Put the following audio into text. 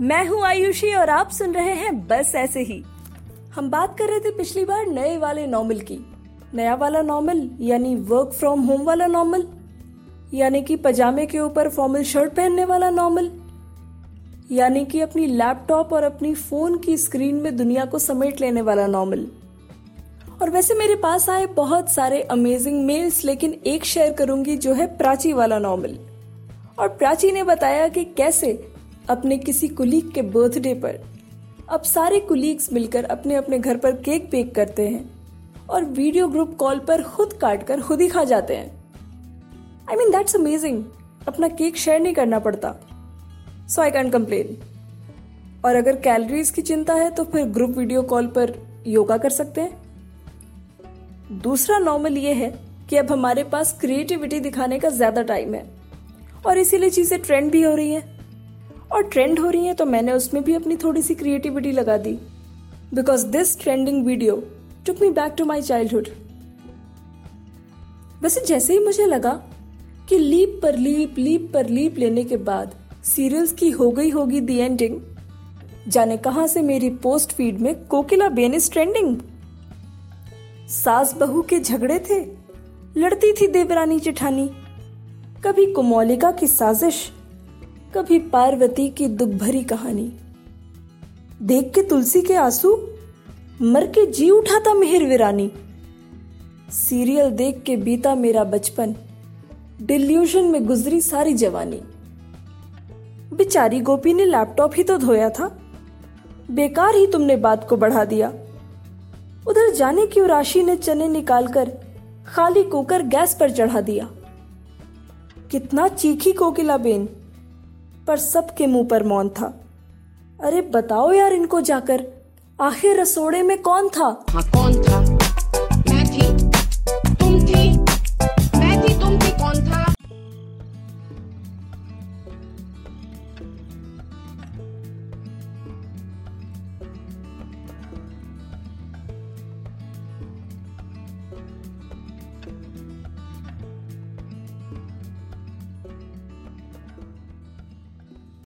मैं हूँ आयुषी और आप सुन रहे हैं बस ऐसे ही। हम बात कर रहे थे पिछली बार नए वाले नॉर्मल की। नया वाला नॉर्मल यानी वर्क फ्रॉम होम वाला नॉर्मल यानी कि पजामे के ऊपर फॉर्मल शर्ट पहनने वाला नॉर्मल यानी कि अपनी लैपटॉप और अपनी फ़ोन की स्क्रीन में दुनिया को समेट लेने वाला नॉर्मल और वैसे मेरे पास आए बहुत सारे अमेजिंग मेल्स लेकिन एक शेयर करूँगी जो है प्राची वाला नॉर्मल और प्राची ने बताया कि कैसे अपने किसी कुलीग के बर्थडे पर अब सारे कुलीग्स मिलकर अपने अपने घर पर केक बेक करते हैं और वीडियो ग्रुप कॉल पर खुद काट कर खुद ही खा जाते हैं। आई मीन दैट्स अमेजिंग अपना केक शेयर नहीं करना पड़ता। सो आई कैंट कंप्लेन और अगर कैलोरीज की चिंता है तो फिर ग्रुप वीडियो कॉल पर योगा कर सकते हैं। दूसरा नॉर्मल ये है कि अब हमारे पास क्रिएटिविटी दिखाने का ज़्यादा टाइम है। और इसीलिए चीज़ें ट्रेंड भी हो रही हैं। और ट्रेंड हो रही हैं तो मैंने उसमें भी अपनी थोड़ी सी क्रिएटिविटी लगा दी। Because this trending video took me back to my childhood वैसे जैसे ही मुझे लगा कि लीप पर लीप लीप पर लीप लेने के बाद सीरियल्स की हो गई होगी दी एंडिंग जाने कहाँ से मेरी पोस्ट फ़ीड में कोकिला बेन इज़ ट्रेंडिंग सास बहू के झगड़े थे, लड़ती थी देवरानी जेठानी। कभी कुमौलिका की साजिश कभी पार्वती की दुख भरी कहानी। देख के तुलसी के आँसू, मर के जी उठा था मिहिर वीरानी। सीरियल देख के बीता मेरा बचपन, डिल्यूशन में गुजरी सारी जवानी। बेचारी गोपी ने लैपटॉप ही तो धोया था, बेकार ही तुमने बात को बढ़ा दिया। उधर जाने क्यों राशि ने चने निकालकर खाली कुकर गैस पर चढ़ा दिया। कितना चीखी कोकिला बेन पर सबके मुँह पर मौन था। अरे बताओ यार इनको जाकर, आखिर रसोड़े में कौन था? हाँ कौन